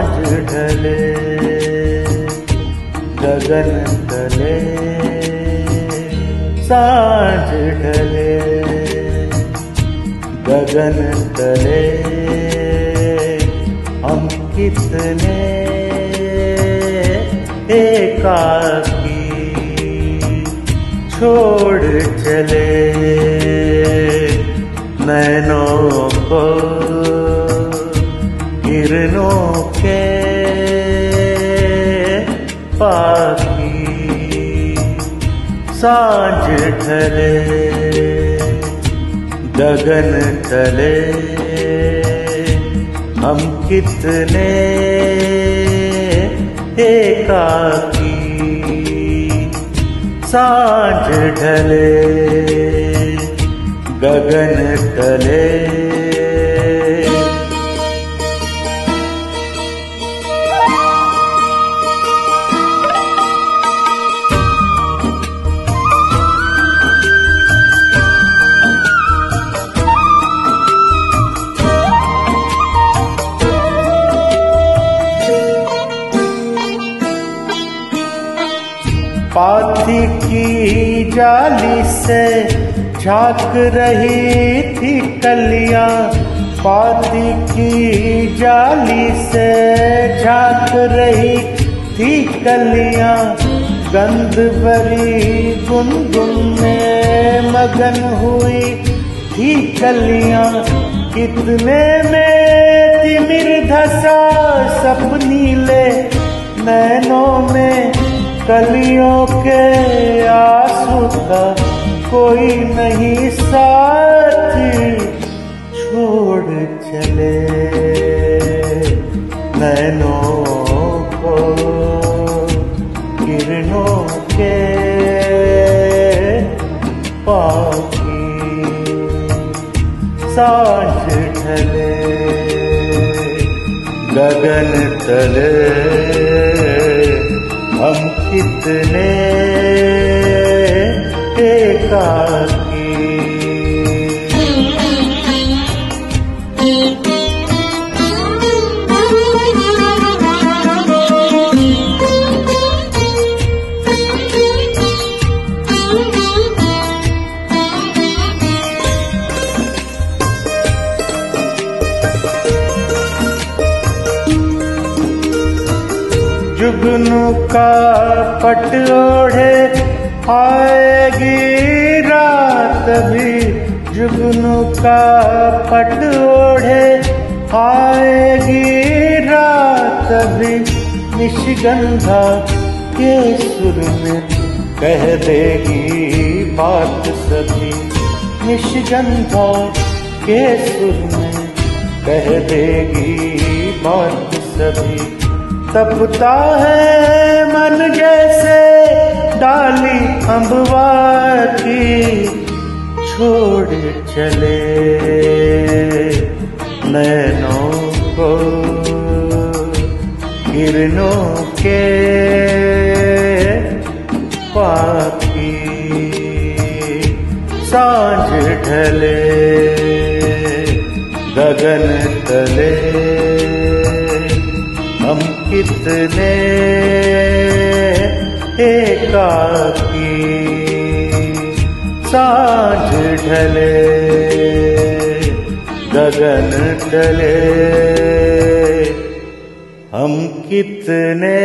साँझ ढले गगन तले। साँझ ढले गगन तले। हम कितने एकाकी छोड़ चले। के पाकी साँझ ढले गगन तले हम कितने एकाकी? साँझ ढले गगन तले पाथी की जाली से झाँक रही थी कलियाँ। पाथी की जाली से झाँक रही थी कलियाँ। गंध भरी गुनगुन में मगन हुई थी कलियाँ। कितने में तिमिर धसा सपनीले नैनों में कलियों के आँसू का कोई नहीं साथ छोड़ चले। नैनों को, किरणों के पाखी साँझ ढले, गगन तले हम कितने एकाकी जुगनू का पट ओढ़े आएगी रात भी। जुगनू का पट ओढ़े आएगी रात भी। निशिगंधा के सुर में कह देगी बात सभी। निशिगंधा के सुर में कह देगी बात सभी। तपता है मन जैसे डाली अम्बवा की, छोड़ चले नैनों को, किरणों के पाकी साँझ ढले, गगन तले कितने एकाकी साँझ ढले गगन ढले हम कितने